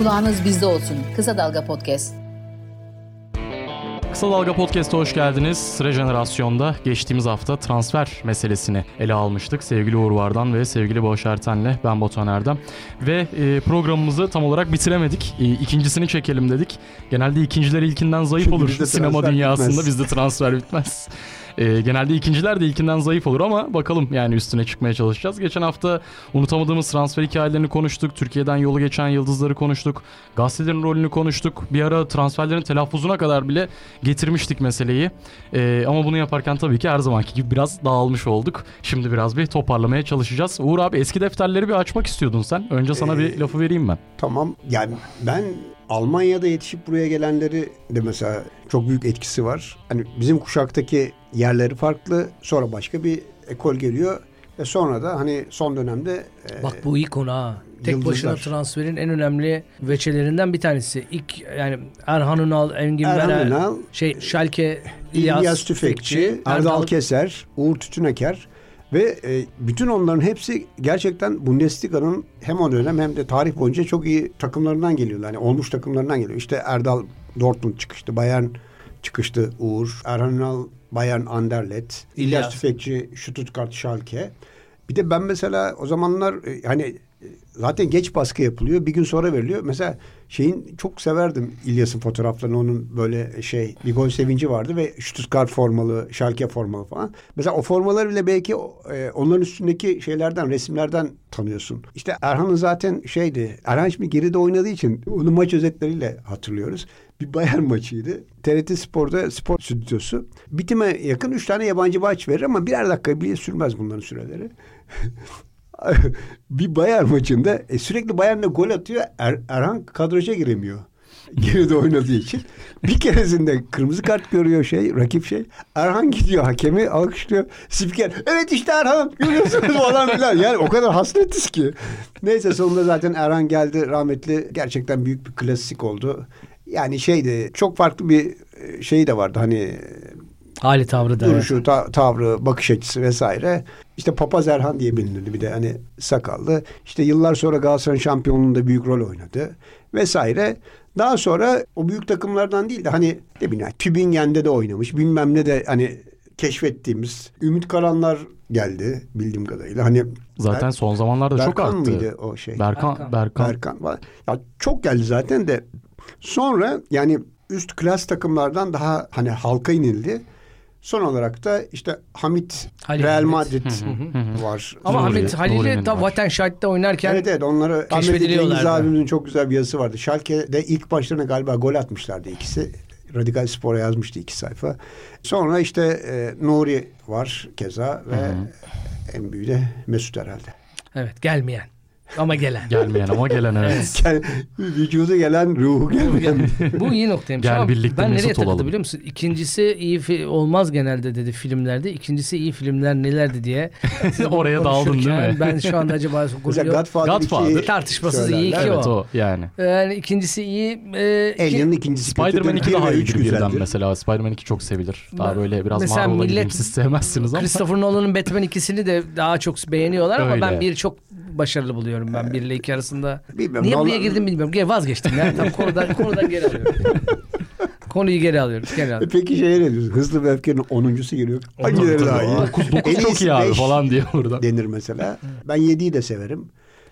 Kulağınız bizde olsun. Kısa Dalga Podcast. Kısa Dalga Podcast'a hoş geldiniz. Rejenerasyon'da geçtiğimiz hafta transfer meselesini ele almıştık. Sevgili Uğur Vardan ve sevgili Bağış Erten'le ben Batuhan Erdem. Ve e, programımızı tam olarak bitiremedik. E, ikincisini çekelim dedik. Genelde ikinciler ilkinden zayıf Çünkü olur sinema dünyasında. bitmez. Bizde transfer bitmez. E, genelde ikinciler de ilkinden zayıf olur ama bakalım yani üstüne çıkmaya çalışacağız. Geçen hafta unutamadığımız transfer hikayelerini konuştuk. Türkiye'den yolu geçen yıldızları konuştuk. Gazetelerin rolünü konuştuk. Bir ara transferlerin telaffuzuna kadar bile getirmiştik meseleyi. E, ama bunu yaparken tabii ki her zamanki gibi biraz dağılmış olduk. Şimdi biraz bir toparlamaya çalışacağız. Uğur abi eski defterleri bir açmak istiyordun sen. Önce sana bir lafı vereyim ben. Tamam yani ben Almanya'da yetişip buraya gelenleri de mesela çok büyük etkisi var. Hani bizim kuşaktaki yerleri farklı. Sonra başka bir ekol geliyor. Ve sonra da hani son dönemde e, Bak bu iyi konu ha. Tek Yıldızlar. başına transferin en önemli veçelerinden bir tanesi. İlk yani Erhan Ünal, Engin Erhan Berer, Ünal, şey Şalke, İlyas, İlyas, Tüfekçi, Erdal Keser, Uğur Tütüneker ve e, bütün onların hepsi gerçekten Bundesliga'nın hem o dönem hem de tarih boyunca çok iyi takımlarından geliyorlar. Yani olmuş takımlarından geliyor. İşte Erdal Dortmund çıkıştı, Bayern çıkıştı Uğur, Erhan Ünal Bayern Anderlecht, İlyas, İlyas. Tüfekçi Stuttgart Schalke. Bir de ben mesela o zamanlar e, hani e, zaten geç baskı yapılıyor. Bir gün sonra veriliyor. Mesela şeyin çok severdim İlyas'ın fotoğraflarını. Onun böyle şey bir gol sevinci vardı ve Stuttgart formalı, Schalke formalı falan. Mesela o formaları bile belki e, onların üstündeki şeylerden, resimlerden tanıyorsun. İşte Erhan'ın zaten şeydi. Erhan şimdi geride oynadığı için onu maç özetleriyle hatırlıyoruz. Bir Bayern maçıydı. TRT Spor'da spor stüdyosu. Bitime yakın üç tane yabancı maç verir ama birer dakika bile sürmez bunların süreleri. bir Bayern maçında e, sürekli Bayern'le gol atıyor. Er- Erhan kadraja giremiyor. Geride oynadığı için. Bir keresinde kırmızı kart görüyor şey, rakip şey. Erhan gidiyor hakemi alkışlıyor. Spiker evet işte Erhan görüyorsunuz falan filan. Yani o kadar hasretiz ki. Neyse sonunda zaten Erhan geldi rahmetli. Gerçekten büyük bir klasik oldu. Yani şeydi çok farklı bir şey de vardı hani Hali tavrı da. evet. duruşu, ta- tavrı, bakış açısı vesaire. İşte Papaz Erhan diye bilinirdi bir de hani sakallı. İşte yıllar sonra Galatasaray şampiyonluğunda büyük rol oynadı vesaire. Daha sonra o büyük takımlardan değil de hani ne bileyim yani Tübingen'de de oynamış bilmem ne de hani keşfettiğimiz Ümit Karanlar geldi bildiğim kadarıyla. Hani Zaten Ber- son zamanlarda çok Berkan arttı. mıydı o şey? Berkan, Berkan. Berkan. Berkan. Ya çok geldi zaten de sonra yani üst klas takımlardan daha hani halka inildi. Son olarak da işte Hamit Halil Real. Madrid var. Ama Hamit Halil'i tam var. Vattenscheid'de oynarken Evet evet onları Ahmet. Cengiz abimizin çok güzel bir yazısı vardı. Schalke'de ilk başlarına galiba gol atmışlardı ikisi. Radikal Spor'a yazmıştı iki sayfa. Sonra işte e, Nuri var keza ve en büyüğü de Mesut herhalde. evet gelmeyen ama gelen. Gelmeyen ama gelen evet. Yani vücuda gelen ruhu gelmeyen. Bu iyi noktaymış Gel ama birlikte ben nereye takıldı biliyor musun? İkincisi iyi fi- olmaz genelde dedi filmlerde. İkincisi iyi filmler nelerdi diye. Siz Oraya daldın değil mi? Ben şu anda acaba Mesela. Godfather, Godfather. 2'yi Tartışmasız iyi ki evet o. o yani. Yani ikincisi iyi. E, iki- Alien'ın ikincisi Spider-Man kötüdür. 2 daha Bir ve iyi üç birden mesela. Spider-Man 2 çok sevilir. Daha Ben- böyle biraz mesela Marvel'a millet- siz sevmezsiniz ama. Christopher Nolan'ın Batman ikisini de daha çok beğeniyorlar ama ben bir çok başarılı buluyorum ben bir ile iki arasında. Bilmiyorum, Niye buraya girdim bilmiyorum. Gel vazgeçtim ya. Tam konudan, konudan geri alıyorum. Konuyu geri alıyoruz. Geri E alıyorum. Peki şeye ne diyorsun? Hızlı ve Öfke'nin 10'uncusu geliyor. Hangileri daha iyi? 9, 9 En çok iyi abi falan diye burada. denir mesela. Ben 7'yi de severim.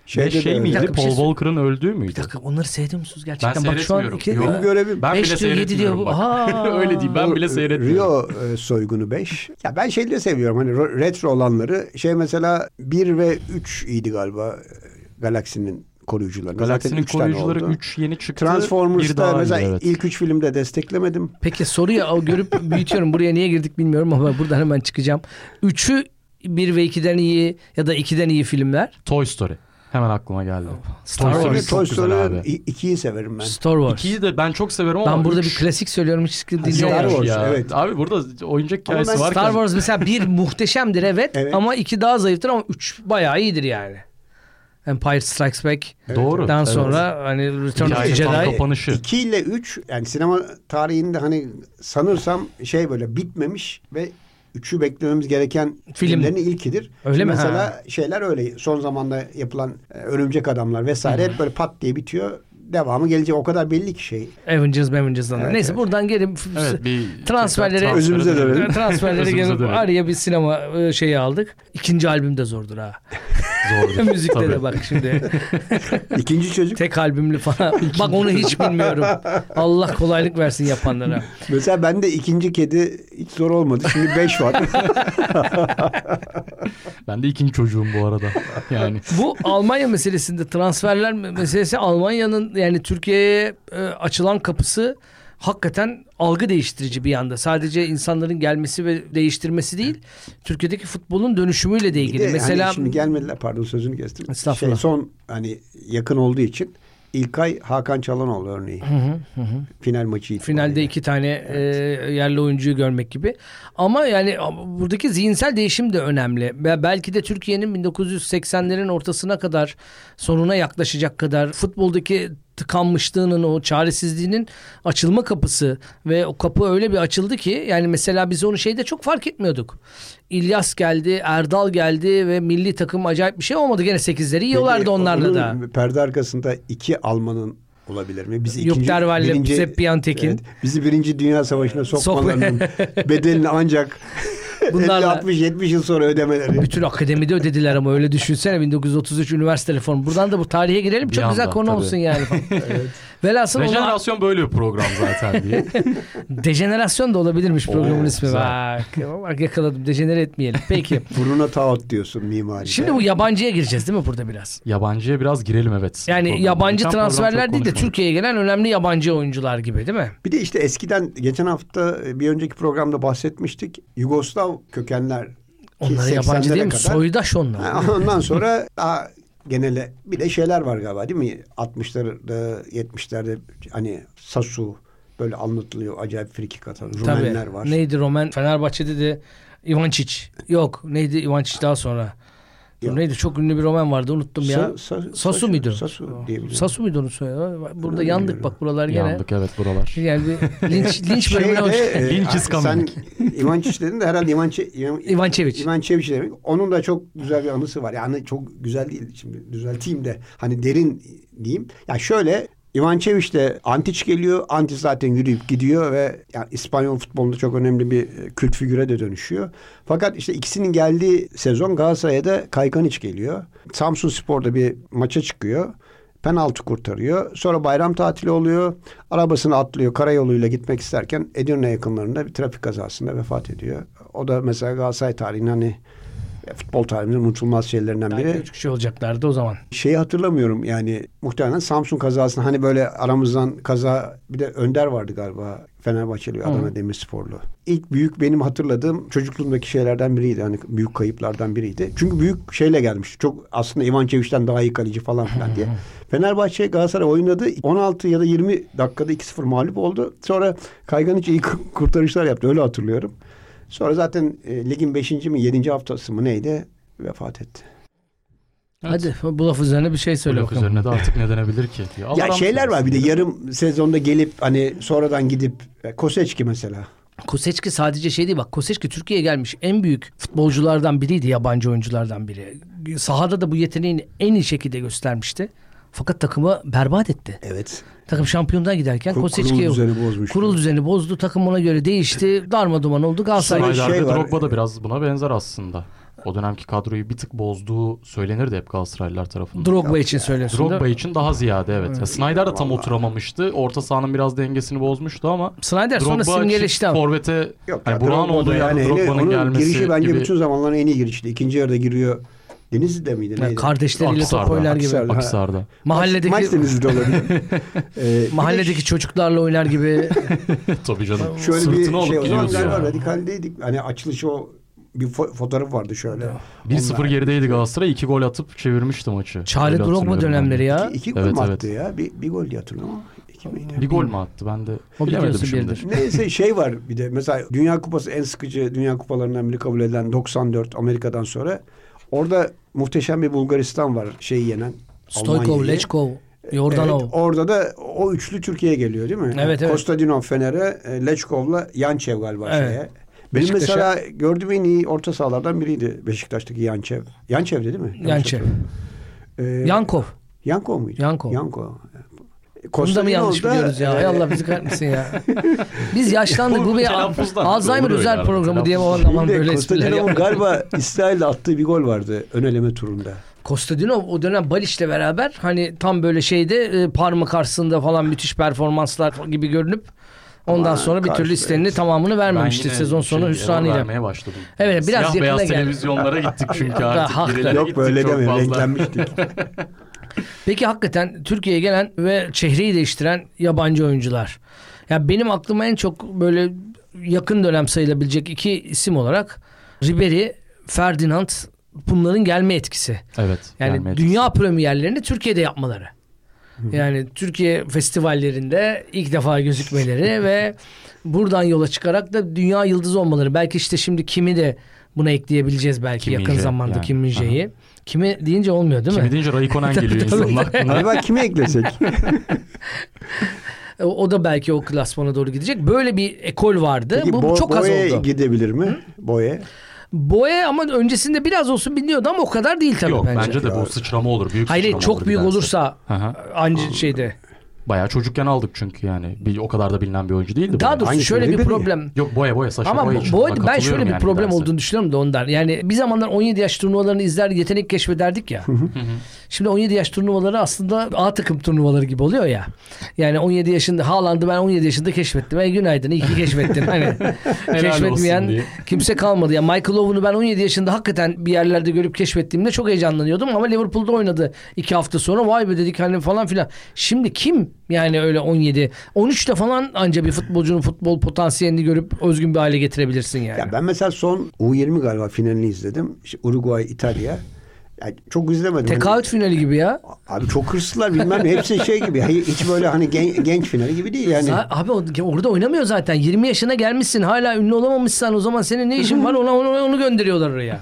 Şeyde Beş şey öyle. miydi? dakika, bir Paul şey Walker'ın öldüğü müydü? Bir dakika onları seyrediyor musunuz Ben gerçekten? Bak şu an seyretmiyorum. iki. Benim görevim. Ben Beş bile diyor, yedi diyor. Öyle değil ben bile seyretmiyorum. Rio e, soygunu 5. Ya ben şeyleri seviyorum. Hani ro- retro olanları. Şey mesela 1 ve 3 iyiydi galiba. e, Galaksinin koruyucuları. Galaksinin üç koruyucuları oldu. 3 yeni çıktı. Transformers'ta iyi, mesela evet. ilk 3 filmde desteklemedim. Peki soruyu görüp büyütüyorum. Buraya niye girdik bilmiyorum ama buradan hemen çıkacağım. Üçü bir ve ikiden iyi ya da ikiden iyi filmler. Toy Story. Hemen aklıma geldi. Star Toy Wars. Story çok Toy güzel abi. Story 2'yi severim ben. Star Wars. İkiyi de ben çok severim ama ben burada üç- bir klasik söylüyorum hiç sıkıntı değil. Star yani. Wars, ya. evet. Abi burada oyuncak Ama hikayesi varken. Star Wars mesela bir muhteşemdir evet, Evet. ama iki daha zayıftır ama üç bayağı iyidir yani. Empire Strikes Back. Doğru. Dan evet. sonra hani Return of the Hikaye tam Jedi. kapanışı. 2 ile 3 yani sinema tarihinde hani sanırsam şey böyle bitmemiş ve üçü beklememiz gereken Film. filmlerin ilkidir. Öyle Şimdi mi? Mesela Ha. şeyler öyle son zamanda yapılan e, Örümcek Adamlar vesaire hep böyle pat diye bitiyor. Devamı gelecek. O kadar belli ki şey. Avengers Avengers'dan. Evet, Neyse evet. buradan gelip Evet bir transferleri tekrar Özümüze dönelim. transferleri gelip araya bir sinema e, şeyi aldık. İkinci albüm de zordur ha. Zordur. Müzikte Tabii. de bak şimdi. İkinci çocuk Tek albümlü falan. bak onu hiç bilmiyorum. Allah kolaylık versin yapanlara. mesela bende ikinci kedi hiç zor olmadı. Şimdi beş var. Ben de ikinci çocuğum bu arada. Yani Bu Almanya meselesinde transferler meselesi Almanya'nın yani Türkiye'ye e, açılan kapısı hakikaten algı değiştirici bir yanda. Sadece insanların gelmesi ve değiştirmesi değil. Türkiye'deki futbolun dönüşümüyle de ilgili. de Mesela hani şimdi gelmediler pardon sözünü kestim. Estağfurullah. Şey, son hani yakın olduğu için İlkay Hakan Çalanoğlu örneği. Final maçı itibariyle. Finalde iki tane e, yerli oyuncuyu görmek gibi. Ama yani buradaki zihinsel değişim de önemli. Belki de Türkiye'nin 1980'lerin ortasına kadar sonuna yaklaşacak kadar futboldaki tıkanmışlığının o çaresizliğinin açılma kapısı ve o kapı öyle bir açıldı ki yani mesela biz onu şeyde çok fark etmiyorduk. İlyas geldi, Erdal geldi ve milli takım acayip bir şey olmadı. Gene sekizleri yiyorlardı onlarla da. Perde arkasında iki Almanın olabilir mi? Bizi ikinci, Derval'le birinci- Sepp Biantek'in. Evet, bizi birinci Dünya Savaşı'na sokmalarının bedelini ancak Bunlarla- 50, 60, 70 yıl sonra ödemeleri. Bütün akademide ödediler ama öyle düşünsene 1933 üniversite reformu. Buradan da bu tarihe girelim. Bir Çok güzel anda, konu tabii. olsun yani. Velhasıl ona rejenerasyon böyle bir program zaten diye. dejenerasyon da olabilirmiş programın Oo, ismi. güzel. Bak, bak yakaladım. Dejenere etmeyelim. Peki. Buruna taahhüt diyorsun mimaride. Şimdi bu yabancıya gireceğiz değil mi burada biraz? Yabancıya biraz girelim evet. Yani Programda. yabancı Geçen program transferler değil de. Türkiye'ye gelen önemli yabancı oyuncular gibi değil mi? Bir de işte eskiden geçen hafta bir önceki programda bahsetmiştik. Yugoslav kökenler ki Onlar yabancı 80'lere değil mi? kadar- Soydaş onlar. Ondan sonra daha genele bir de şeyler var galiba değil mi? 60'larda 70'lerde hani Sasu böyle anlatılıyor. Acayip frikik atan Rumenler Tabii. var. Neydi Roman? Fenerbahçe'de de Ivančić. Yok. Neydi Ivančić daha sonra? Yok. Neydi? Çok ünlü bir roman vardı. Unuttum ya. Sa- sa- Sasu muydu? Sasu diyebilirim. Sasu muydu onu söyle. Burada Bilmiyorum. yandık bak buralar gene. Yandık evet buralar. Yani bir linç, linç bölümüne hoş. E, Linç is sen. Ivančić dedin de herhalde Ivančić İvan- Ivančević. Ivančević demek. Onun da çok güzel bir anısı var. Yani çok güzel değil şimdi düzelteyim de hani derin diyeyim. Ya şöyle Ivančević de Antic geliyor. Antic zaten yürüyüp gidiyor ve yani İspanyol futbolunda çok önemli bir e, kült figüre de dönüşüyor. Fakat işte ikisinin geldiği sezon Galatasaray'a da Kaykaniç geliyor. Samsun Spor'da bir maça çıkıyor. Penaltı kurtarıyor. Sonra bayram tatili oluyor. Arabasını atlıyor. Karayoluyla gitmek isterken Edirne yakınlarında bir trafik kazasında vefat ediyor. O da mesela Galatasaray tarihinin hani futbol tarihinin unutulmaz şeylerinden biri. üç kişi olacaklardı o zaman. Şeyi hatırlamıyorum yani muhtemelen Samsun kazasında hani böyle aramızdan kaza bir de Önder vardı galiba Fenerbahçeli Adana Demirsporlu. İlk büyük benim hatırladığım çocukluğumdaki şeylerden biriydi. Hani büyük kayıplardan biriydi. Çünkü büyük şeyle gelmişti. Çok aslında Ivančević'ten daha iyi kaleci falan filan diye. Fenerbahçe Galatasaray oynadı. 16 ya da 20 dakikada 2-0 mağlup oldu. Sonra Kayganiç iyi kurtarışlar yaptı. Öyle hatırlıyorum. Sonra zaten e, ligin 5. mi 7. haftası mı neydi vefat etti. Hadi bu laf üzerine bir şey söyle Blok bakalım. üzerine de artık ne denebilir ki? Allah Ya şeyler var bir de yarım sezonda gelip hani sonradan gidip e, Koseçki mesela. Koseçki sadece şey değil bak Koseçki Türkiye'ye gelmiş en büyük futbolculardan biriydi yabancı oyunculardan biri. Sahada da bu yeteneğini en iyi şekilde göstermişti. Fakat takımı berbat etti. Evet. Takım şampiyonluğa giderken Kur- Koseçki'ye kurul düzeni bozmuştu. kurul düzeni bozdu. Takım ona göre değişti. Darma duman oldu. Galatasaray Sonra- Snyder şey var. Drogba da biraz buna benzer aslında. O dönemki kadroyu bir tık bozduğu söylenirdi hep Galatasaraylılar tarafından. Drogba için söylüyorsun değil Drogba mi? için daha ziyade evet. Ya Snyder de tam oturamamıştı. Orta sahanın biraz dengesini bozmuştu ama Snyder sonra Drogba simgeleşti çift ama. forvete Yok hani ya, Burak'ın olduğu yani hele Drogba'nın gelmesi girişi bence gibi. bütün zamanların en iyi girişiydi. İkinci yarıda giriyor. Denizli'de miydi? Yani Neydi? kardeşleriyle top Akhisar'da, oynar gibi. Akisar'da. Mahalledeki Maç, Denizli'de olabilir. Ee, bir de mahalledeki çocuklarla oynar gibi. Tabii canım. şöyle bir Sırtını alıp şey o zaman gidiyoruz galiba ya. radikaldeydik. Hani açılış o bir fo- fotoğraf vardı şöyle. 1-0 Onlar- gerideydi Galatasaray. 2 gol atıp çevirmişti maçı. Çağrı Öyle Drogba dönemleri ya. İki, iki gol Evet, mü evet. attı ya? Bir, bir gol diye hatırlıyorum miydi? Bir gol mü attı ben de O bilemedim şimdi. biridir. Neyse şey var bir de mesela Dünya Kupası en sıkıcı Dünya Kupalarından biri kabul edilen 94 Amerika'dan sonra. Orada muhteşem bir Bulgaristan var şeyi yenen. Stoykov. Lechkov, Yordanov. Evet, orada da o üçlü Türkiye'ye geliyor değil mi? Evet, evet. Kostadinov Fener'e, e, Lechkov'la Yançev galiba Evet. şeye. Benim Beşiktaş'a. mesela gördüğüm en iyi orta sahalardan biriydi Beşiktaş'taki Yançev. Yançev değil mi? Yançev. Ee, Yankov. Yankov muydu? Yankov. Bunu da mı yanlış Kostadino'da, biliyoruz ya? Hay Allah bizi kahretmesin ya. Biz yaşlandık. Bu bir Alzheimer özel yani. programı diye o zaman böyle espriler yapıyor. galiba İsrail'de attığı bir gol vardı ön eleme turunda. Kostadinov o dönem Baliç'le beraber hani tam böyle şeyde e, Parma karşısında falan müthiş performanslar gibi görünüp ondan Ama sonra bir türlü istenini tamamını vermemişti sezon sonu şey, hüsranıyla. vermeye başladım. Evet, biraz Siyah yakına beyaz geldi. televizyonlara gittik çünkü artık. Yok gittik böyle deme renklenmiştik. Peki hakikaten Türkiye'ye gelen ve çehreyi değiştiren yabancı oyuncular. Ya benim aklıma en çok böyle yakın dönem sayılabilecek iki isim olarak Ribery, Ferdinand bunların gelme etkisi. Evet. Yani dünya premierlerini Türkiye'de yapmaları. Yani Türkiye festivallerinde ilk defa gözükmeleri ve buradan yola çıkarak da dünya yıldızı olmaları. Belki işte şimdi kimi de buna ekleyebiliriz belki Kim yakın Min-jae zamanda yani. Kim Min-jae'yi. Kimi deyince olmuyor değil mi? Kimi deyince Raikkonen geliyor insanın aklına. Acaba kimi eklesek? O, da belki o klasmana doğru gidecek. Böyle bir ekol vardı. Peki bu, bu Bo- çok az Boye oldu. gidebilir mi? Boye. Boye ama öncesinde biraz olsun biliniyordu ama o kadar değil tabii Yok bence. bence de bu sıçrama olur. Büyük Hayır sıçrama çok olur büyük giderse. olursa anca şeyde. Bayağı çocukken aldık çünkü yani. Bir, o kadar da bilinen bir oyuncu değildi. Daha Boya. doğrusu Hangisi? şöyle bir problem. Yok boya boya Saşa Ama boya Buna ben şöyle bir yani problem giderse. olduğunu düşünüyorum da ondan. Yani bir zamanlar 17 yaş turnuvalarını izler yetenek keşfederdik ya. Şimdi 17 yaş turnuvaları aslında A takım turnuvaları gibi oluyor ya. Yani 17 yaşında Haaland'ı ben 17 yaşında keşfettim. Ey günaydın iyi ki keşfettin. Hani keşfetmeyen kimse kalmadı. Ya Michael Owen'u ben 17 yaşında hakikaten bir yerlerde görüp keşfettiğimde çok heyecanlanıyordum ama Liverpool'da oynadı iki hafta sonra vay be dedik hani falan filan. Şimdi kim yani öyle 17 13'te falan anca bir futbolcunun futbol potansiyelini görüp özgün bir hale getirebilirsin yani. Ya ben mesela son U20 galiba finalini izledim. İşte Uruguay, İtalya. Yani çok izlemedim. Tekaüt finali gibi ya. Hani- abi çok hırslılar bilmem. Hepsi şey gibi. Hiç böyle hani gen- genç finali gibi değil yani. Abi o- orada oynamıyor zaten. 20 yaşına gelmişsin hala ünlü olamamışsan o zaman senin ne işin var ona onu, onu gönderiyorlar oraya.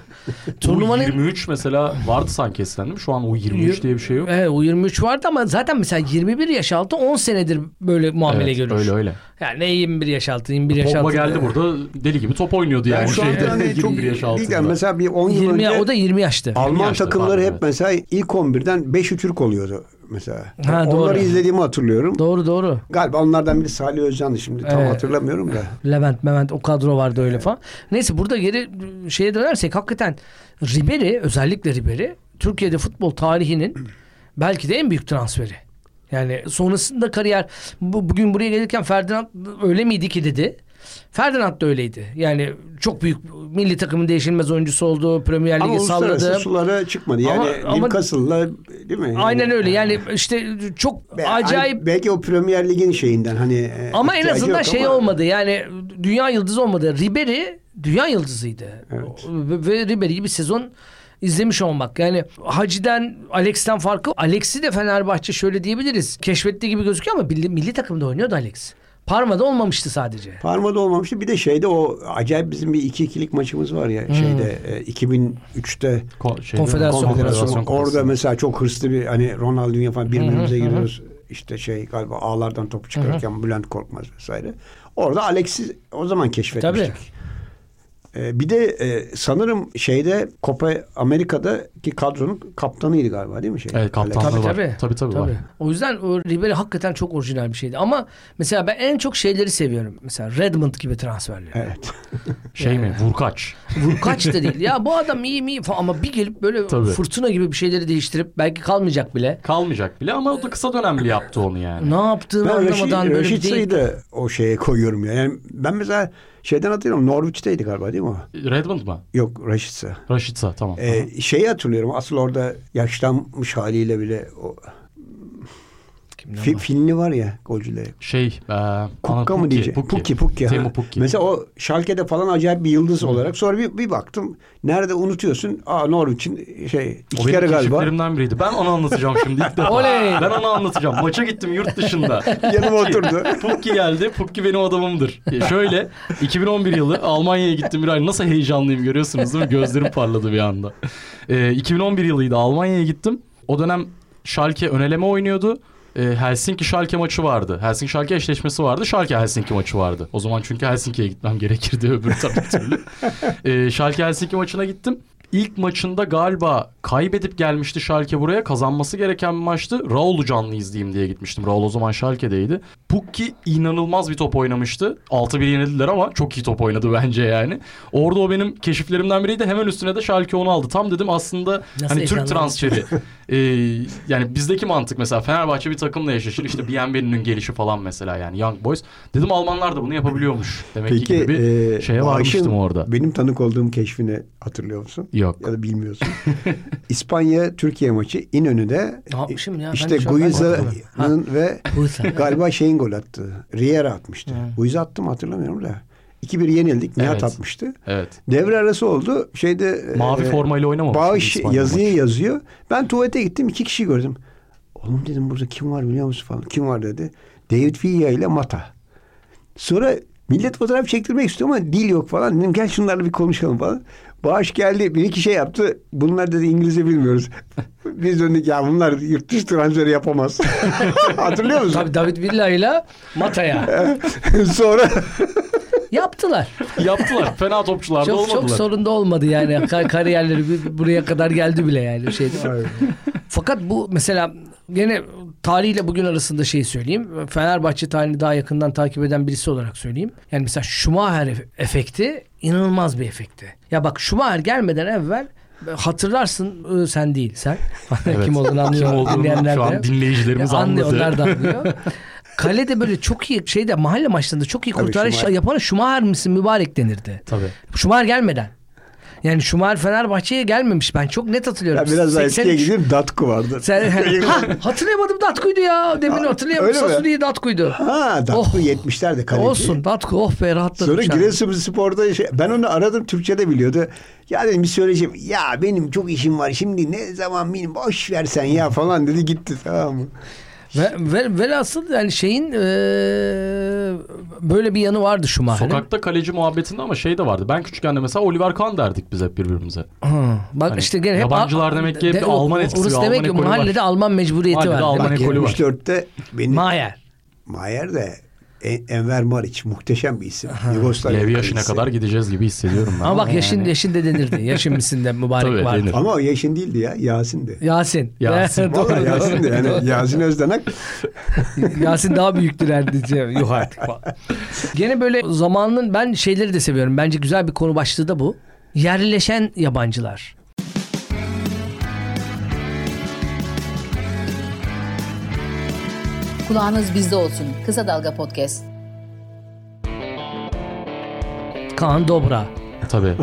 Turnuvanın U23 mesela vardı sanki eskiden değil mi? Şu an U23 diye bir şey yok. Evet U23 vardı ama zaten mesela 21 yaş altı 10 senedir böyle muamele Evet, görür. öyle öyle. Yani ne 21 yaş altı 21 yaş Pogba altı. geldi burada deli gibi top oynuyordu yani. Yani şu şeyde, hani çok 21 yaş değil altında. yani mesela bir 10 yıl 20 önce ya, o da 20 yaştı. Alman yaşta, takımları pardon, hep evet. mesela ilk 11'den 5 Türk oluyordu mesela. Ha, doğru. Onları izlediğimi hatırlıyorum. Doğru doğru. Galiba onlardan biri Salih Özcan'dı şimdi tam Evet. hatırlamıyorum da. Levent, Mehmet o kadro vardı öyle falan. Neyse burada geri şeye dönersek hakikaten Ribery özellikle Ribery Türkiye'de futbol tarihinin belki de en büyük transferi. Yani sonrasında kariyer bu, bugün buraya gelirken Ferdinand öyle miydi ki dedi. Ferdinand da öyleydi. Yani çok büyük milli takımın değişilmez oyuncusu oldu. Premier Ama Ligi uluslararası salladı. sulara çıkmadı. Yani Ama- ama- Newcastle'la değil mi? Aynen Yani- öyle. Yani işte çok Be- acayip belki o Premier Lig'in şeyinden hani e, Ama en azından şey ama- olmadı. Yani dünya yıldızı olmadı. Ribery dünya yıldızıydı. Evet. Ve, Ribery'i bir sezon izlemiş olmak. Yani Hacı'den, Alex'ten farkı. Alex'i de Fenerbahçe şöyle diyebiliriz. Keşfettiği gibi gözüküyor ama milli, milli takımda oynuyordu Alex. Parma'da olmamıştı sadece. Parma'da olmamıştı. Bir de şeyde o acayip bizim bir 2-2'lik maçımız var ya şeyde e, 2003'te Ko- şeyde- Konfederasyon Konfederasyon orada mesela çok hırslı bir hani Ronaldinho falan birbirimize giriyoruz. İşte şey galiba ağlardan topu çıkarırken Bülent Korkmaz vesaire. Orada Alex'i o zaman keşfetmiştik. Ee, bir de e, sanırım şeyde Copa Amerika'daki kadronun kaptanıydı galiba değil mi şey? Evet kaptanlığı Tabii var. tabii. Tabii tabii, var. O yüzden o Ribery hakikaten çok orijinal bir şeydi. Ama mesela ben en çok şeyleri seviyorum. Mesela Redmond gibi transferleri. Evet. Şey mi? Vurkaç. Vurkaç da değil. Ya bu adam iyi mi iyi falan ama bir gelip böyle Tabii. fırtına gibi bir şeyleri değiştirip belki kalmayacak bile. Kalmayacak bile ama o da kısa dönemli yaptı onu yani. Ne yaptığını Ben Reşit, anlamadan böyle bir değil. O şeye koyuyorum ya. Yani ben mesela şeyden hatırlıyorum Norwich'teydi galiba değil mi o? Redmond mı? Yok Reşitsa. Raşitsa tamam. Ee, şeyi hatırlıyorum asıl orada yaşlanmış haliyle bile o Kimden fi, var? filmi var ya golcüleri. Şey, e, Kukka mı Pukki, diyecek? Pukki. Pukki Pukki. Teemu ha. Pukki. Mesela o Schalke'de falan acayip bir yıldız olarak. Sonra bir, bir baktım. Nerede unutuyorsun? Aa Norwich'in şey O iki benim kere galiba. keşiflerimden biriydi. Ben onu anlatacağım şimdi ilk defa. Oley! Ben onu anlatacağım. Maça gittim yurt dışında. Yanıma oturdu. Pukki geldi. Pukki benim adamımdır. E, Şöyle 2011 yılı Almanya'ya gittim bir ay. Nasıl heyecanlıyım görüyorsunuz değil mi? Gözlerim parladı bir anda. E, 2011 yılıydı Almanya'ya gittim. O dönem Schalke öneleme oynuyordu. E, Helsinki Schalke maçı vardı. Helsinki Schalke eşleşmesi vardı. Schalke Helsinki maçı vardı. O zaman çünkü Helsinki'ye gitmem gerekirdi öbür tabii türlü. E, Schalke Helsinki maçına gittim. ilk maçında galiba kaybedip gelmişti Schalke buraya. Kazanması gereken bir maçtı. Raul'u canlı izleyeyim diye gitmiştim. Raul o zaman Schalke'deydi. Pukki inanılmaz bir top oynamıştı. 6-1 yenildiler ama çok iyi top oynadı bence yani. Orada o benim keşiflerimden biriydi. Hemen üstüne de Schalke onu aldı. Tam dedim aslında Nasıl hani Türk transferi. Ee, yani bizdeki mantık mesela Fenerbahçe bir takımla eşleşir. İşte Bienveni'nin gelişi falan mesela yani Young Boys. Dedim Almanlar da bunu yapabiliyormuş. Demek ki Peki gibi bir e, şeye varmıştım orada. Benim tanık olduğum keşfini hatırlıyor musun? Yok. Ya da bilmiyorsun. İspanya Türkiye maçı İnönü'de Ne yapmışım ya? İşte Guiza'nın ve galiba şeyin gol attı. Riera atmıştı. Guiza attı mı hatırlamıyorum da. 2-1 yenildik. Nihat Evet. atmıştı. Evet. Devre arası oldu. Şeyde Mavi e, formayla oynamamış. Bağış yazıyı maçı. yazıyor. Ben tuvalete gittim. iki kişi gördüm. Oğlum dedim burada kim var biliyor musun falan. Kim var dedi. David Villa ile Mata. Sonra millet fotoğraf çektirmek istiyor ama dil yok falan. Dedim gel şunlarla bir konuşalım falan. Bağış geldi bir iki şey yaptı. Bunlar dedi İngilizce bilmiyoruz. Biz döndük ya bunlar yurt dışı transferi yapamaz. Hatırlıyor musun? Tabii David Villa ile Mata'ya Sonra yaptılar. Yaptılar. Fena topçular da Çok olmadılar. çok sorun da olmadı yani. Ka- kariyerleri buraya kadar geldi bile yani. Şey? Fakat bu mesela gene tarihle bugün arasında şey söyleyeyim. Fenerbahçe tarihini daha yakından takip eden birisi olarak söyleyeyim. Yani mesela Schumacher ef- efekti inanılmaz bir efekti. Ya bak Schumacher gelmeden evvel hatırlarsın e, sen değil sen. Evet. Kim olduğunu anlıyor. Kim olduğunu şu an dinleyicilerimiz Ya anlıyor, anladı. Onlar da anlıyor. Kalede böyle çok iyi şeyde mahalle maçlarında çok iyi Tabii kurtarış Schumacher. yapan Schumacher misin mübarek denirdi. Tabii. Schumacher gelmeden. Yani Schumacher Fenerbahçe'ye gelmemiş. Ben çok net hatırlıyorum. ya biraz daha eskiye 83 gideyim Datku vardı. Sen, ha, hatırlayamadım Datku'ydu ya. Demin hatırlayamadım. öyle mi? Sasuni'yi Datku'ydu. Ha Datku Oh. 70'lerde kaleci. Olsun Datku. Oh be rahatladım. Sonra şu an. Giresunspor'da şey, ben onu aradım Türkçe'de biliyordu. Ya dedim bir söyleyeceğim. Ya benim çok işim var şimdi ne zaman benim boş versen ya falan dedi gitti tamam mı? Ve, ve, velhasıl yani şeyin eee, böyle bir yanı vardı Schumacher'in. Sokakta kaleci muhabbetinde ama şey de vardı. Ben küçükken de mesela Oliver Kahn derdik biz hep birbirimize. Ha, bak Hani işte gene hep yabancılar demek ki hep bir Alman etkisi, Orası demek ki ekolü var. mahallede Alman mecburiyeti Mahallede var. Alman ekolü var. 74'te benim Mayer. Mayer de Enver Mariç muhteşem bir isim. Yugoslavya Levi yaşına kalecisi. kadar gideceğiz gibi hissediyorum ben. Ama bak yani. yaşın yaşın de denirdi. Yaşın misin de mübarek Tabii, var. denir. Ama o Yaşin değildi ya Yasin'di. Yasin. Yasin. Doğru, doğru. Yasin'di yani Yasin Özdenak. Yasin daha büyüktür herhalde. Yok artık. Gene böyle zamanın ben şeyleri de seviyorum. Bence güzel bir konu başlığı da bu. Yerleşen yabancılar. Kulağınız bizde olsun. Kısa Dalga Podcast. Kaan Dobra. Tabii.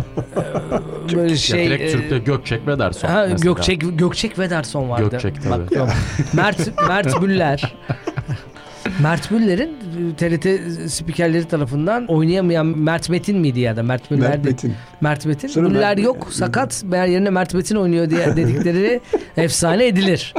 Böyle Ya şey. direkt e, Türk'te Gökçek ve Derson. Ha, mesela. Gökçek Gökçek ve Derson vardı. Gökçek tabii. Bak. Mert Mert Müller. Mert Müller'in e, TRT spikerleri tarafından oynayamayan Mert Metin miydi ya da Mert Müller Mert. Metin. Mert Metin. Sonra Müller Mert- yok sakat meğer yerine Mert Metin oynuyor diye dedikleri efsane edilir.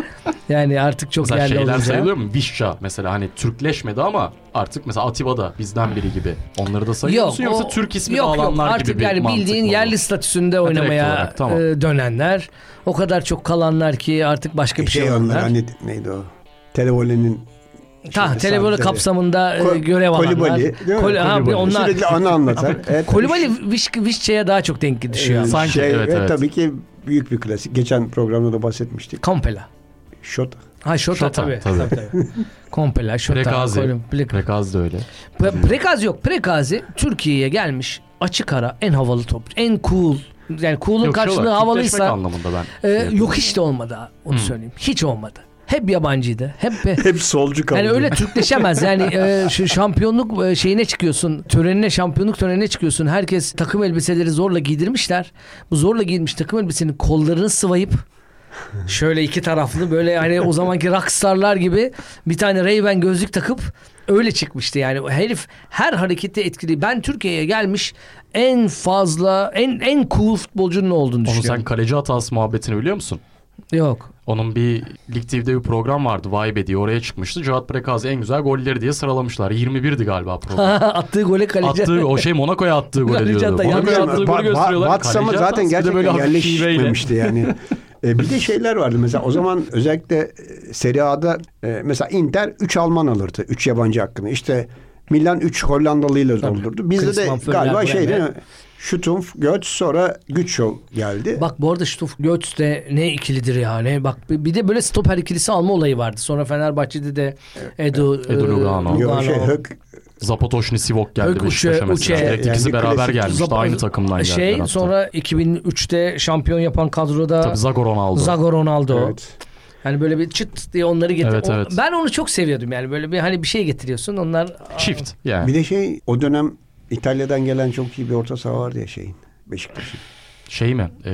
Yani artık çok Mesela yerli şeyler olunca. sayılıyor mu? Vişça mesela hani Türkleşmedi ama artık mesela Atiba da bizden biri gibi. Onları da sayıyor musun? Yoksa o- Türk ismi yok, de yok, alanlar artık gibi bir yani bildiğin yerli statüsünde direkt oynamaya olarak, tamam. e, dönenler. O kadar çok kalanlar ki artık başka bir şey, Şey onlar olanlar. hani neydi o? Televole'nin Ta, televole sabitleri. kapsamında e, Ko- görev alanlar. Kolibali? Kol- ha, onlar. Sürekli anı anlatar. Evet, Kolibali Viş, Vişçe'ye daha çok denk düşüyor. Ee. Sanki, şey, evet, ve evet. tabii ki büyük bir klasik. Geçen programda da bahsetmiştik. Kompela. Şota. Ha Şota, Şota, tabii. tabii. tabii, tabii. Kompela, Şota. Prekazi. Kolim- Pre- Prekaz da öyle. Pre- Prekazi yok. Prekazi Türkiye'ye gelmiş. Açık ara en havalı top. En cool. Yani cool'un Yok, karşılığı havalıysa anlamında ben. e, şey yok hiç de olmadı. Onu söyleyeyim. Hiç olmadı. Hep yabancıydı. Hep Hep solcu kaldı. Yani öyle Türkleşemez. Yani e, şu şampiyonluk e, şeyine çıkıyorsun. Törenine, şampiyonluk törenine çıkıyorsun. Herkes takım elbiseleri zorla giydirmişler. Bu zorla giyilmiş takım elbisenin kollarını sıvayıp şöyle iki taraflı böyle hani o zamanki rockstarlar gibi bir tane Ray-Ban gözlük takıp öyle çıkmıştı yani. Herif her harekette etkili. Ben Türkiye'ye gelmiş en fazla en en cool futbolcunun olduğunu Onu düşünüyorum. sen kaleci hatası muhabbetini biliyor musun? Yok. Onun bir Lig TV'de bir program vardı Vay be diye oraya çıkmıştı. Cihat Prekazi en güzel golleri diye sıralamışlar. 21'di galiba program. Attığı gole kaleci. attığı o şey Monaco'ya attığı gol Kaleci ediyordu. hatta Monaco'ya attığı golü gösteriyorlar. Batsama zaten böyle gerçekten şiveyle. yerleşmemişti yani. E, bir de şeyler vardı mesela o zaman özellikle e, Serie A'da e, mesela Inter 3 Alman alırdı 3 yabancı hakkını. İşte Milan 3 Hollandalıyla doldurdu. Bizde de galiba şey değil mi? Stumpf, Götz sonra Güçşov geldi. Bak bu arada Stuff Götz de ne ikilidir yani. Bak bir de böyle stoper ikilisi alma olayı vardı. Sonra Fenerbahçe'de de Edu, Edu e, Lugano. Yok, şey, Hök, Zapatoşni Sivok geldi Hök, Beşiktaş'a Uçe, mesela. Uçe. Direkt ikisi Yani beraber klasik gelmişti. Zap- Aynı takımdan geldiler Şey hatta. sonra 2003'te şampiyon yapan kadroda Tabii Zago Ronaldo. Zago Ronaldo. evet. Hani böyle bir çıt diye onları getir. Evet, evet. Ben onu çok seviyordum yani böyle bir hani bir şey getiriyorsun onlar Çift yani. Bir de şey o dönem İtalya'dan gelen çok iyi bir orta saha vardı ya şeyin. Beşiktaş'ın. Şey mi? Ee,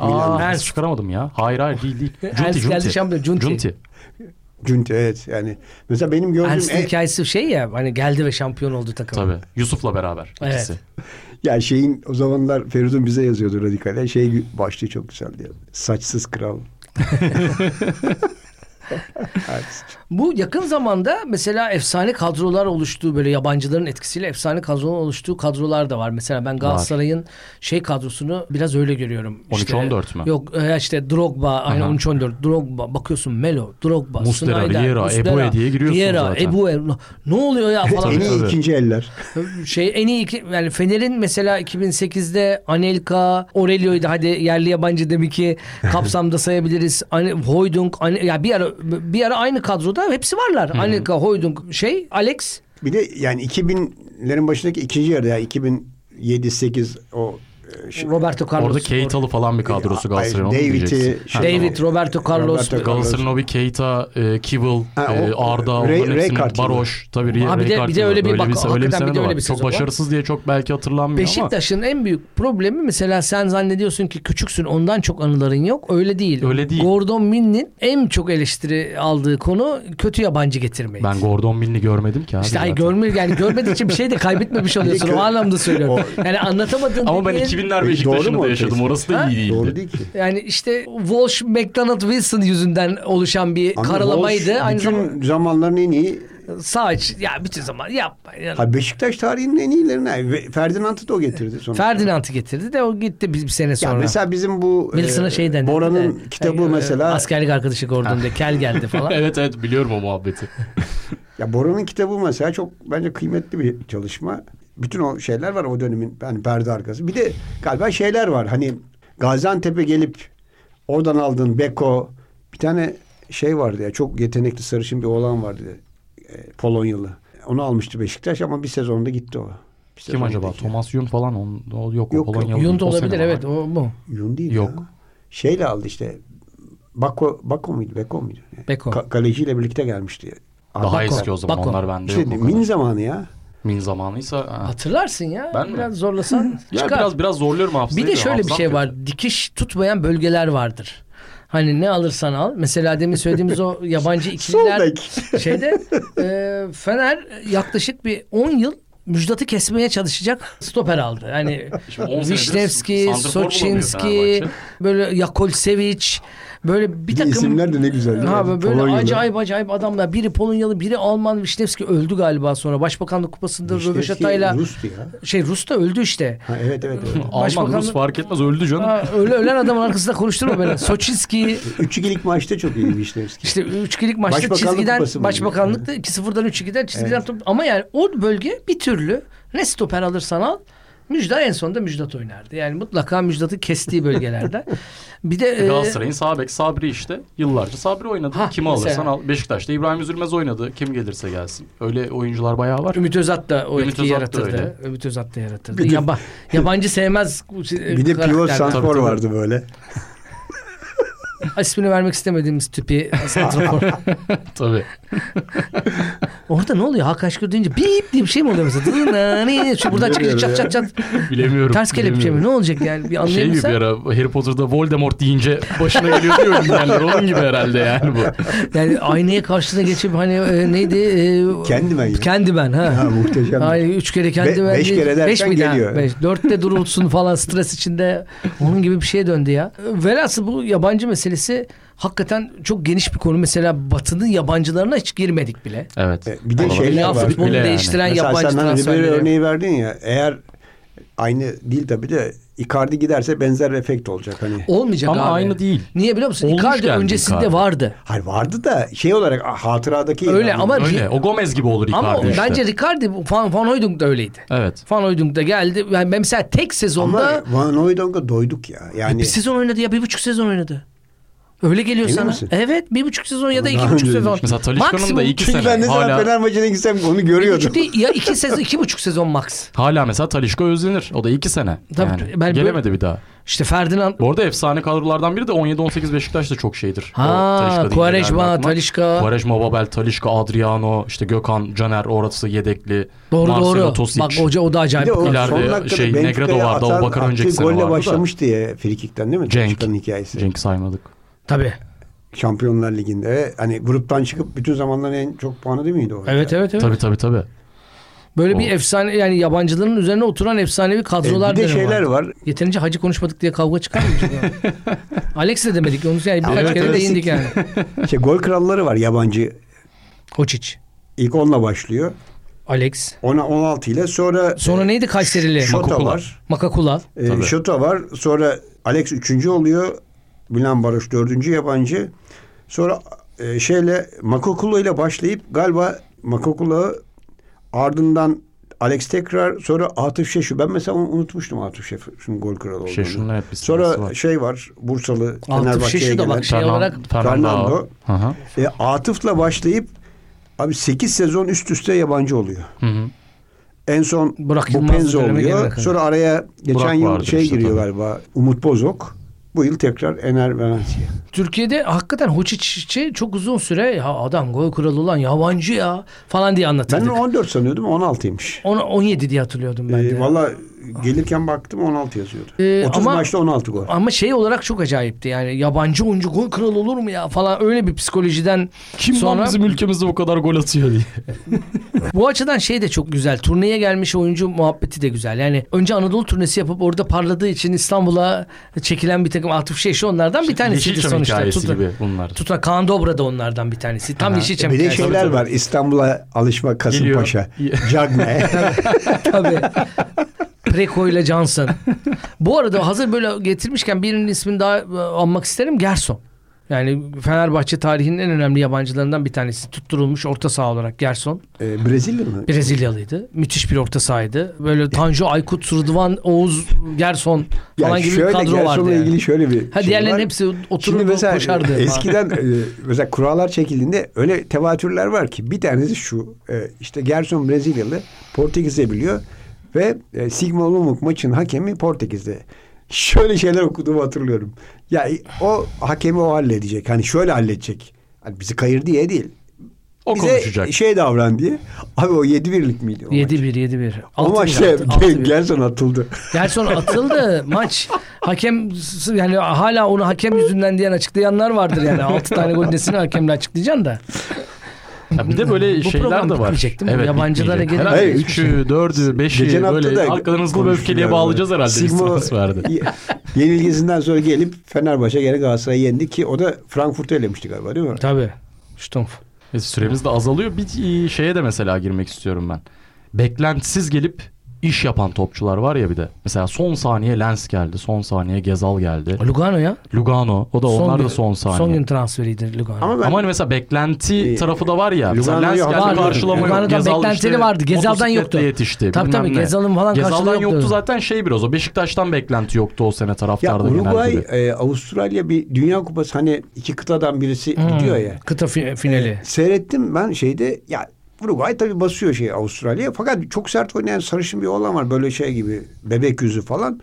Milan. Aa, Ernst. çıkaramadım ya. Hayır hayır değil değil. Ernst geldi şampiyon, Junti. Junti. Cünti evet yani. Mesela benim gördüğüm Ernst'in en, hikayesi şey ya hani geldi ve şampiyon oldu takım. Tabii. Yusuf'la beraber Evet. ikisi. ya şeyin o zamanlar Feridun bize yazıyordu radikale. Şey başlığı çok güzeldi. ya. Saçsız kral. Bu yakın zamanda mesela efsane kadrolar oluştuğu böyle yabancıların etkisiyle efsane kadrolar oluştuğu kadrolar da var. Mesela ben Galatasaray'ın şey kadrosunu biraz öyle görüyorum. 13-14 mü? Yok e, işte Drogba aynı Aha. 13-14 Drogba bakıyorsun Melo, Drogba, Muslera, Snyder, Vieira, Muslera, Ebue diye giriyorsun Vieira, zaten. Ebue. Ne oluyor ya falan. en iyi ikinci eller. şey en iyi iki, yani Fener'in mesela 2008'de Anelka, Aurelio'ydu hadi yerli yabancı demek ki kapsamda sayabiliriz. Hoydunk, Ane, ya bir ara bir ara aynı kadroda hepsi varlar. Anelka, Hoydunk, şey Alex Bir de yani 2000'lerin başındaki ikinci yarıda yani 2007-8 o e, şey, Roberto Carlos. Orada Keita'lı falan bir kadrosu Galatasaray'ın. David'i. David, Roberto Carlos. Galatasaray'ın o bir Keita, e, Kibble, ha, e, o, e, Arda, Ray, Ray Baroş. Tabii Ray, bir de, bir de öyle bir, bak, öyle bir, öyle bir bir de öyle bir Çok başarısız diye çok belki hatırlanmıyor Beşiktaş'ın ama. En büyük problemi mesela sen zannediyorsun ki küçüksün ondan çok anıların yok. Öyle değil. Öyle değil. Gordon Min'in en çok eleştiri aldığı konu kötü yabancı getirmeyi. Ben Gordon Min'i görmedim ki abi. İşte ay görme, yani görmedikçe bir şey de kaybetmemiş oluyorsun. o anlamda söylüyorum. Yani anlatamadığın Ama ben 2000 günler Beşiktaş'ın da yaşadım. Orası da iyi değildi. Doğru değil ki. Yani işte Walsh, McDonald, Wilson yüzünden oluşan bir Ama karalamaydı. Walsh, Aynı bütün zamanda... zamanların en iyi sağ iç ya bütün zaman yapma. Yani. Ha Beşiktaş tarihinin en iyilerine Ferdinand'ı da o getirdi sonra. Ferdinand'ı getirdi de o gitti bir, bir sene sonra. Ya mesela bizim bu e, Wilson'a e, şeyden Bora'nın e, kitabı e, mesela askerlik arkadaşı ordunda kel geldi falan. evet evet biliyorum o muhabbeti. ya Bora'nın kitabı mesela çok bence kıymetli bir çalışma. Bütün o şeyler var o dönemin yani perde arkası. Bir de galiba şeyler var. Hani Gaziantep'e gelip oradan aldığın Beko bir tane şey vardı ya çok yetenekli sarışın bir oğlan vardı. E, Polonyalı. Onu almıştı Beşiktaş ama bir sezonda gitti o. Bir Kim acaba? gitti. Thomas Yun falan. On, o, yok, Yok, o yok. Polonyalı. Yun da olabilir evet o bu. Yun değil Yok. ya. Şeyle aldı işte. Bako, Bako muydu? Beko muydu? Beko. Ka- kaleciyle birlikte gelmişti. Daha Bako, eski o zaman. Bako. Onlar bende İşte yok. min zamanı ya. Min zamanıysa. ha. Hatırlarsın ya. Ben mi? biraz zorlasan Ya çıkar. biraz biraz zorluyorum hafızayı. bir de şöyle bir şey kötü. var. Dikiş tutmayan bölgeler vardır. Hani ne alırsan al. Mesela demin söylediğimiz o yabancı ikililer şeyde e, Fener yaklaşık bir 10 yıl Müjdat'ı kesmeye çalışacak stoper aldı. Yani Şimdi 10 senedir Vişnevski, Soçinski, böyle Yakolsevic, böyle bir takım isimler de ne güzel. Ha böyle Polonyalı. acayip acayip adamlar. Biri Polonyalı, biri Alman. Vişnevski öldü galiba sonra. Başbakanlık kupasında Röveşata'yla Rus'tu ya. şey Rus da öldü işte. Ha, evet evet. evet. Alman Rus fark etmez öldü canım. Ha, öyle ölen adamın arkasında konuşturma beni. Soçinski 3-2'lik maçta çok iyi Vişnevski. işte 3-2'lik maçta Başbakanlık çizgiden başbakanlıkta 2-0'dan 3-2'den çizgiden Evet. top. Ama yani o bölge bir türlü ne stoper alırsan al Müjdat en sonunda Müjdat oynardı. Yani mutlaka Müjdat'ı kestiği bölgelerde. Bir de e, Galatasaray'ın sağ bek Sabri işte. Yıllarca Sabri oynadı. Ha, Kimi mesela. alırsan al. Beşiktaş'ta İbrahim Üzülmez oynadı. Kim gelirse gelsin. Öyle oyuncular bayağı var. Ümit Özat da o Ümit etkiyi Özat da yaratırdı. öyle. Ümit Özat da yaratırdı. Bir de- Yaba- yabancı sevmez Bir de pivot tabii. vardı böyle. İsmini vermek istemediğimiz tipi santrafor. Tabii. Orada ne oluyor? Hakan Şükür deyince bip diye bir şey mi oluyor mesela? Şu buradan çıkınca çat çat çat. Bilemiyorum. Ters kelepçe mi? Ne olacak yani? Bir Şey gibi bir ara Harry Potter'da Voldemort deyince başına geliyor diyor dinleyenler. Onun gibi herhalde yani bu. Yani aynaya karşısına geçip hani e, neydi? E, Candyman ya. Candyman ha. Ha, muhteşem. Ay üç kere kendi Be- verdi. beş kere dersen miydi ha? geliyor. Beş. Dörtte durulsun falan stres içinde. Onun gibi bir şeye döndü ya. Velhasıl bu yabancı meselesi hakikaten çok geniş bir konu. Mesela Batı'nın yabancılarına hiç girmedik bile. Evet. E, bir de şeyler Dünya var. futbolunu Bile yani. değiştiren Mesela yabancı sen hani böyle transferleri. örneği verdin ya eğer aynı değil tabii de Icardi giderse benzer efekt olacak hani. Olmayacak Ama abi. aynı değil. Niye biliyor musun? Olmuş Icardi öncesinde Icardi. vardı. Hayır vardı da şey olarak ah, hatıradaki Öyle yani- ama- Öyle. O Gomez gibi olur Icardi Ama işte. bence Ricardi Van, Van Hooydonk da öyleydi. Evet. Van Hooydonk da geldi. Yani ben mesela tek sezonda ama Van Hooydonk'a doyduk ya. Yani bir sezon oynadı ya bir buçuk sezon oynadı. Öyle geliyor Emin sana. misin? Evet bir buçuk sezon ya da iki buçuk sezon. Mesela Talisca'nın da iki çünkü sene ben ne zaman hala, Fener maçına gitsem onu Bir görüyordum. buçuk değil, ya iki sezon iki buçuk sezon max. hala mesela Talişka özlenir. O da iki sene. Tabii, yani. ben böyle- Gelemedi bir daha. İşte Ferdinand Bu arada efsane kadrolardan biri de 17-18 Beşiktaş da çok şeydir. O Ha, aklıma. Talisca. Quaresma, Babel, Talisca, Adriano, işte Gökhan, Caner orası yedekli. doğru Marcelo doğru. Tosic. Bak hoca o da Bir acayip. de o İleride son dakikada şey, Benfica'ya Negredo vardı, atan- Abubakar önceki attığı sene golle da. başlamıştı frikikten değil mi? Cenk. Talisca'nın hikayesi. Cenk saymadık. Tabii. Şampiyonlar Ligi'nde hani gruptan çıkıp bütün zamanların en çok puanı değil miydi o? Evet evet evet. Tabii tabii tabii. Böyle O- bir efsane yani yabancıların üzerine oturan efsanevi E, kadrolar bir de şeyler vardı. var. Yeterince hacı konuşmadık diye kavga çıkar mı? Alex de demedik. Onu yani birkaç Evet, kere evet. değindik yani. Şey, gol kralları var yabancı. Hoçic, İlk onunla başlıyor. Alex. Ona 16 ile sonra Sonra e, neydi Kayserili? Şota Makukula. var. Makakula. E, Tabii. Şota var. Sonra Alex 3. oluyor. Milan Baroş 4. yabancı. Sonra e, şeyle Makokula ile başlayıp galiba Makokula ardından Alex tekrar sonra Atıf Şeşu. Ben mesela onu unutmuştum Atıf Şeşu'nun gol kralı olduğunu. Şeşun'un hep bir Sonra var. şey var Bursalı Atıf Şeşu da bak şey olarak Fernando. Fernando. Hı hı. E, Atıf'la başlayıp abi 8 sezon üst üste yabancı oluyor. Hı hı. En son Burak bu Yılmaz Penzo oluyor. Sonra araya geçen Burak yıl şey işte giriyor tabii. galiba. Umut Bozok. Bu yıl tekrar Ener Valencia. Türkiye'de hakikaten Hoçic'i çok uzun süre ya adam gol kralı olan yabancı ya falan diye Ben anlatırdık. onu 14 sanıyordum 16'ymış. Ona 17 diye hatırlıyordum ben de. Ee, Valla gelirken baktım 16 yazıyordu. Ee, 30 ama- maçta 16 gol. Ama şey olarak çok acayipti yani yabancı oyuncu gol kralı olur mu ya falan öyle bir psikolojiden Kim sonra lan bizim ülkemizde bu kadar gol atıyor diye. bu açıdan şey de çok güzel turneye gelmiş oyuncu muhabbeti de güzel yani önce Anadolu turnesi yapıp orada parladığı için İstanbul'a çekilen bir takım Atıf Şeşi onlardan bir tanesiydi Yeşilçam sonuçta. Hikayesi Tuta, gibi bunlar. Tuta Kaan Dobra da onlardan bir tanesi. Tam. Yeşilçam Bir de hikayesi. şeyler tabii. var. İstanbul'a alışma Kasımpaşa. Cagne. Tabii. Preko ile Johnson. Bu arada hazır böyle getirmişken birinin ismini daha e, anmak isterim. Gerson. Yani Fenerbahçe tarihinin en önemli yabancılarından bir tanesi. Tutturulmuş orta saha olarak Gerson. Ee, Brezilya mı? Brezilyalıydı. Müthiş bir orta sahaydı. Böyle Tanju Aykut, Rıdvan, Oğuz, Gerson falan Yani gibi bir kadro Gerson'la vardı. Yani. ilgili şöyle bir Ha şey diğerlerinin var. hepsi Şimdi otururdu mesela koşardı. falan. eskiden e, mesela kurallar çekildiğinde öyle tevatürler var ki bir tanesi şu e, işte Gerson Brezilyalı Portekizce biliyor ve e, Sigma Lumuk maçın hakemi Portekiz'de. Şöyle şeyler okuduğumu hatırlıyorum. Ya o hakemi o halledecek. Hani şöyle halledecek. Hani bizi kayır diye değil. O Bize konuşacak. şey davran diye. Abi o 7-1'lik miydi o maç? 7-1 7-1. Ama 6-1, şey 6-1. Gerson atıldı. Gerson atıldı maç. Hakem yani hala onu hakem yüzünden diyen açıklayanlar vardır yani. 6 tane gol nesini hakemle açıklayacaksın da. Ya bir de böyle Bu şeyler de var. değil mi? Yabancılara gelin. Herhalde Hayır, üçü, hiçbir dördü, beşi Geçen hafta böyle da arkadan hızlı öfkeliye bağlayacağız herhalde. Sigma verdi. yenilgisinden sonra gelip Fenerbahçe gene Galatasaray'ı yendi ki o da Frankfurt'u elemişti galiba değil mi? Tabii. Stumpf. E, Süremiz de azalıyor. Bir e, şeye de mesela girmek istiyorum ben. Beklentisiz gelip iş yapan topçular var ya bir de. Mesela son saniye Lens geldi. Son saniye Gezal geldi. Lugano ya. Lugano. O da onlar gün- da son saniye. Son gün transferiydi Lugano. Ama ben Ama hani mesela beklenti E, tarafı da var ya. Lugano'yu Lens geldi hatırlıyorum. karşılama yok. Lugano'dan Gezal beklentileri işte vardı. Gezal'dan yoktu. yetişti. Tabii tabii, ne. Gezal'ın falan karşılığı Gezal'dan yoktu. yoktu zaten şey biraz o. Beşiktaş'tan beklenti yoktu o sene ya taraftarda genel Uruguay, e, Avustralya bir Dünya Kupası hani iki kıtadan birisi Hmm. gidiyor ya. Kıta fi- finali. Seyrettim ben şeyde ya Uruguay tabii basıyor şey Avustralya fakat çok sert oynayan sarışın bir oğlan var böyle şey gibi bebek yüzü falan.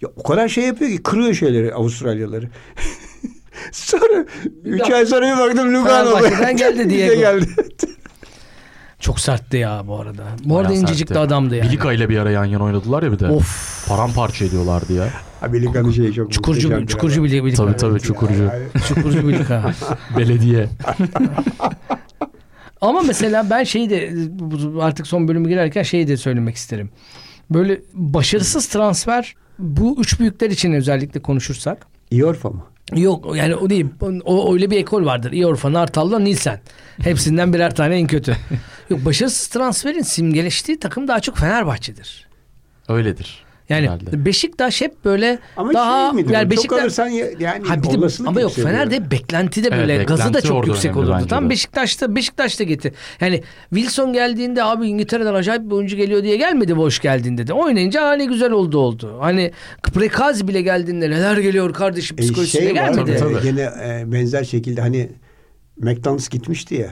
Ya o kadar şey yapıyor ki kırıyor şeyleri Avustralyalıları. sonra üç ay sonra bir baktım Lugano. Fenerbahçe'den geldi Diego. geldi. Çok sertti ya bu arada. Bu arada Bayağı incecik sertti. de adamdı yani. Bilika ile bir ara yan yana oynadılar ya bir de. Of. Paramparça ediyorlardı ya. Ha Bilika'nın şeyi çok Çukurcu, çukurcu Bilika. Tabii tabii çukurcu. Çukurcu Bilika. Belediye. Ama mesela ben şeyi de artık son bölümü girerken şeyi de söylemek isterim. Böyle başarısız transfer bu üç büyükler için özellikle konuşursak. İyorfa mı? Yok yani o değil. O öyle bir ekol vardır. Iorfa, Nartallo, Nilsen. Hepsinden birer tane en kötü. Yok başarısız transferin simgeleştiği takım daha çok Fenerbahçe'dir. Öyledir. Yani Herhalde. Beşiktaş hep böyle Ama daha şey midir? yani Çok Beşiktaş alırsan ya- yani Ha bir de- ama yok. Fener'de hep beklenti de Evet, böyle gazı da çok yüksek olurdu. Tam. Beşiktaş'ta Beşiktaş'ta gitti. Yani Wilson geldiğinde abi İngiltere'den acayip bir oyuncu geliyor diye gelmedi boş geldiğinde de. Oynayınca ha ne güzel oldu oldu. Hani Prekazi bile geldiğinde neler geliyor kardeşim E, psikolojisiyle şey var, gelmedi. e, Tabii. Gene e, benzer şekilde hani McDonald's gitmişti ya.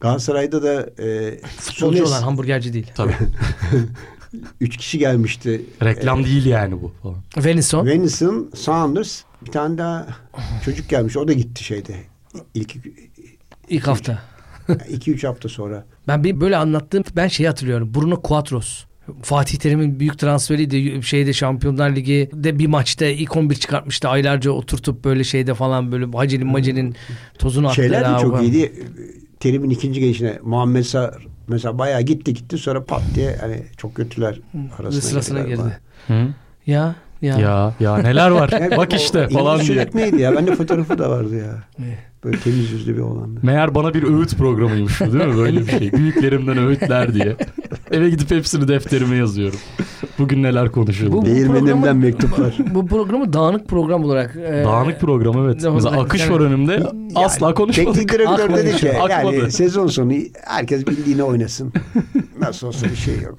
Galatasaray'da da e, Futbolcu Sones- olan hamburgerci değil. Tabii. üç kişi gelmişti. Reklam değil yani bu falan. Venison. Venison, Saunders, bir tane daha çocuk gelmiş. O da gitti şeyde. İlk ilk hafta. 2-3 hafta sonra. Ben bir böyle anlattığım ben şeyi hatırlıyorum. Bruno Quadros. Fatih Terim'in büyük transferiydi. Şeyde Şampiyonlar Ligi'de bir maçta ilk 11 çıkartmıştı. Aylarca oturtup böyle şeyde falan böyle Hacel'in Macel'in tozunu attılar. Şeyler de çok iyiydi. Terim'in ikinci gelişine Muhammed Sar mesela bayağı gitti gitti sonra pat diye hani çok kötüler arasına, Sırasına girdi. Hı? Ya ya. Ya ya neler var. Bak işte falan diye. çocuk neydi ya? Bende fotoğrafı da vardı ya. Böyle temiz yüzlü bir oğlandı. Meğer bana bir öğüt programıymış değil mi? Böyle bir şey. Büyüklerimden öğütler diye. Eve gidip hepsini defterime yazıyorum. Bugün neler konuşuldu. Bu- Değirmenimden mektuplar. Bu programı dağınık program olarak. e, Dağınık program evet. Doğru, Mesela akış var önümde. Asla konuşmadık. Teknik direktör dedi ki akmadı. yani sezon sonu herkes bildiğini oynasın. Nasıl olsa bir şey yok.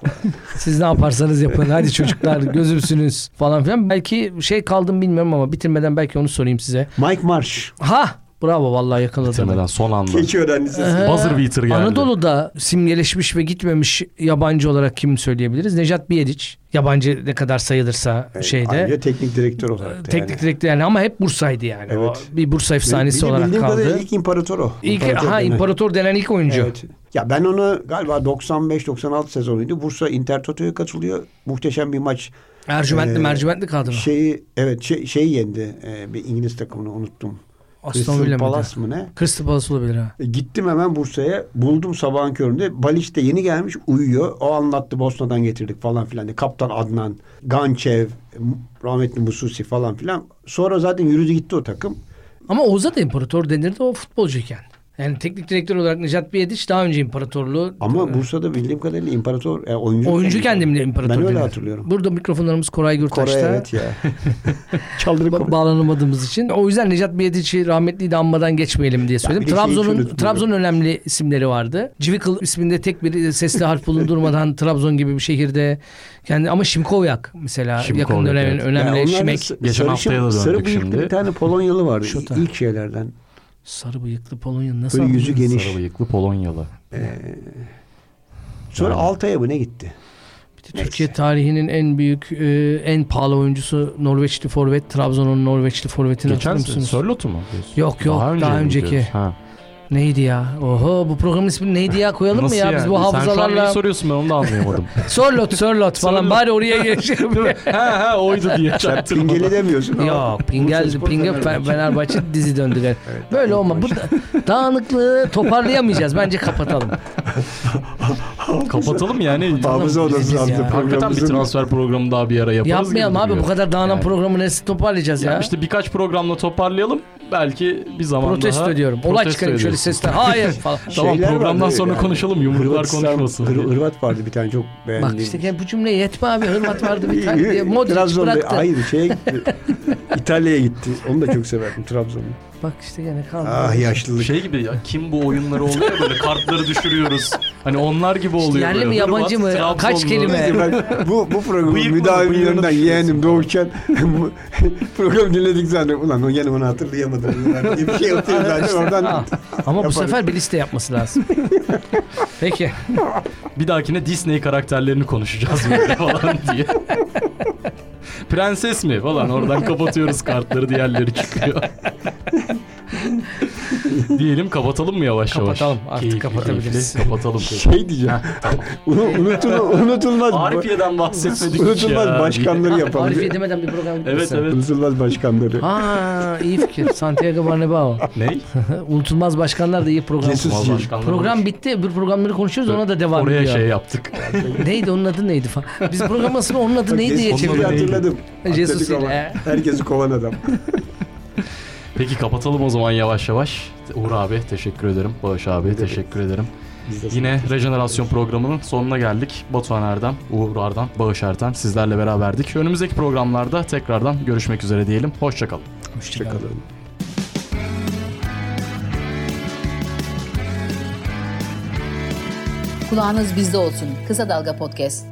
Siz ne yaparsanız yapın. Hadi çocuklar gözümsünüz falan filan. Belki şey kaldım bilmiyorum ama bitirmeden belki onu sorayım size. Mike Marsh. Ha bravo vallahi yakaladım. Bitirmeden son anda. Keçi öğrencisi. Ee, Buzzer beater geldi. Anadolu'da simgeleşmiş ve gitmemiş yabancı olarak kim söyleyebiliriz? Nejat Biyediç. Yabancı ne kadar sayılırsa şeyde. Ayrıca teknik direktör olarak da Teknik yani. direktör yani ama hep Bursa'ydı yani. Evet. O bir Bursa efsanesi Benim olarak bildiğim kaldı. kadarıyla ilk imparator o. İlk, İmparator ha denen. imparator denen ilk oyuncu. Evet. Ya ben onu galiba 95-96 sezonuydu. Bursa Intertoto'ya katılıyor. Muhteşem bir maç. Ercümentli Ee, mercimentli kadro. Şeyi evet şey, şey yendi. Ee, bir İngiliz takımını unuttum. Aston Villa? Palace mı ne? Crystal Palace olabilir ha. E, Gittim hemen Bursa'ya. Buldum sabahın köründe. Baliç de yeni gelmiş uyuyor. O anlattı Bosna'dan getirdik falan filan. diye. Kaptan Adnan, Gançev, rahmetli Mususi falan filan. Sonra zaten yürüdü gitti o takım. Ama Oğuz'a da imparator denirdi o futbolcuyken. Yani teknik direktör olarak Nejat Biyediç daha önce imparatorluğu Ama Bursa'da bildiğim kadarıyla imparator e, oyuncu. oyuncu kendimle imparator Ben öyle denir. hatırlıyorum. Burada mikrofonlarımız Koray Gürtaş'ta. Kore evet ya. Çaldırıp Ba- bağlanamadığımız için. O yüzden Necat Biyediç'i rahmetliyi de anmadan geçmeyelim diye söyledim. Trabzon'un. Trabzon'un önemli isimleri vardı. Civicl isminde tek bir sesli harf bulundurmadan Trabzon gibi bir şehirde kendi ama Şimkovyak mesela Şimkovyak, yakın dönemin evet. önemli Ya onlar da Şimek. s- Geçen haftaya da Sarı döndük bıyıklı şimdi. bir tane Polonyalı vardı. Şota. İlk şeylerden. Sarı bıyıklı Polonya nasıl Böyle yüzü geniş. Sarı bıyıklı Polonyalı. Sonra Yani. Altay'a mı ne gitti? Bir de Türkiye tarihinin en büyük e, en pahalı oyuncusu Norveçli forvet. Trabzon'un Norveçli forvetini Geçen hatırlıyor musunuz? Sörlot'u mu? diyorsun? Yok yok daha, önce mi önceki. Ha. Neydi ya? Oho bu programın ismi neydi ya koyalım mı Nasıl ya? yani? Biz bu Sen şu an neyi hafızalarla soruyorsun ben onu da anlayamadım. Sörlot Sörlot falan bari oraya geçelim. ha ha oydu diye çaktırmadan. Pingeli demiyorsun ama. Yok Pingel, Bursaspor Pinge Fenerbahçe. Fenerbahçe dizi döndüler. Böyle olma. Bu da- dağınıklığı toparlayamayacağız. Bence kapatalım. Kapatalım yani. Hafıza odası ya. Hakikaten bir transfer programı daha bir ara yaparız. Yapmayalım gibi abi bu kadar dağınan Yani. programı nasıl toparlayacağız ya? Ya işte birkaç programla toparlayalım. Belki bir zaman Protesto daha. ediyorum. Olay protesto çıkarayım şöyle sesle. Hayır falan. Tamam Şeyler programdan sonra yani. konuşalım. Yumrular Hırvatistan- konuşmasın. Hır-. Hırvat vardı bir tane çok beğendiğim. Bak işte gel bu cümle yetme abi. Hırvat vardı bir tane diye. Modric bıraktı. hayır şeye gitti. İtalya'ya gitti. Onu da çok severdim Trabzon'u. Bak işte gene kaldı. Ah yaşlılık. Şey gibi ya kim bu oyunları oluyor böyle kartları düşürüyoruz. Hani onlar gibi oluyor. yerli böyle. mi, yabancı mı? Trabzonlu. Kaç kelime? Ben bu, bu programın müdavimlerinden yeğenim doğurken program dinledik zaten. Ulan o gene onu hatırlayamadım. Diye bir şey atıyor zaten oradan. Ha, Ama bu sefer bir liste yapması lazım. Peki. Bir dahakine Disney karakterlerini konuşacağız falan diye. Prenses mi falan oradan kapatıyoruz kartları diğerleri çıkıyor. Diyelim kapatalım mı yavaş yavaş? Kapatalım, artık Keyifli, kapatabiliriz. keyifli. Kapatalım. Şey diyeceğim. Unu- unutul, unutulmaz. Arifiye'den bahsetmedik unutulmaz ya. başkanları yapalım. Arifiye demeden bir program Evet gitmesin. evet. Unutulmaz başkanları. Ha iyi fikir. Santiago Bernabéu. Ney? Unutulmaz başkanlar da iyi program. Jesus Program bitti. Bir programları konuşuyoruz ona da devam Oraya ediyor. şey yaptık. Neydi onun adı neydi falan. Biz programın aslında onun adı neydi diye çevirdik. hatırladım. Jesus. Herkesi kovan adam. Peki kapatalım o zaman yavaş yavaş. Uğur abi teşekkür ederim. Bağış abi teşekkür ederim. Biz de Yine rejenerasyon programının sonuna geldik. Batuhan Erdem, Uğur Ardan, Bağış Erten sizlerle beraberdik. Önümüzdeki programlarda tekrardan görüşmek üzere diyelim. Hoşçakalın. Hoşçakalın. Hoşçakalın. Kulağınız bizde olsun. Kısa Dalga Podcast.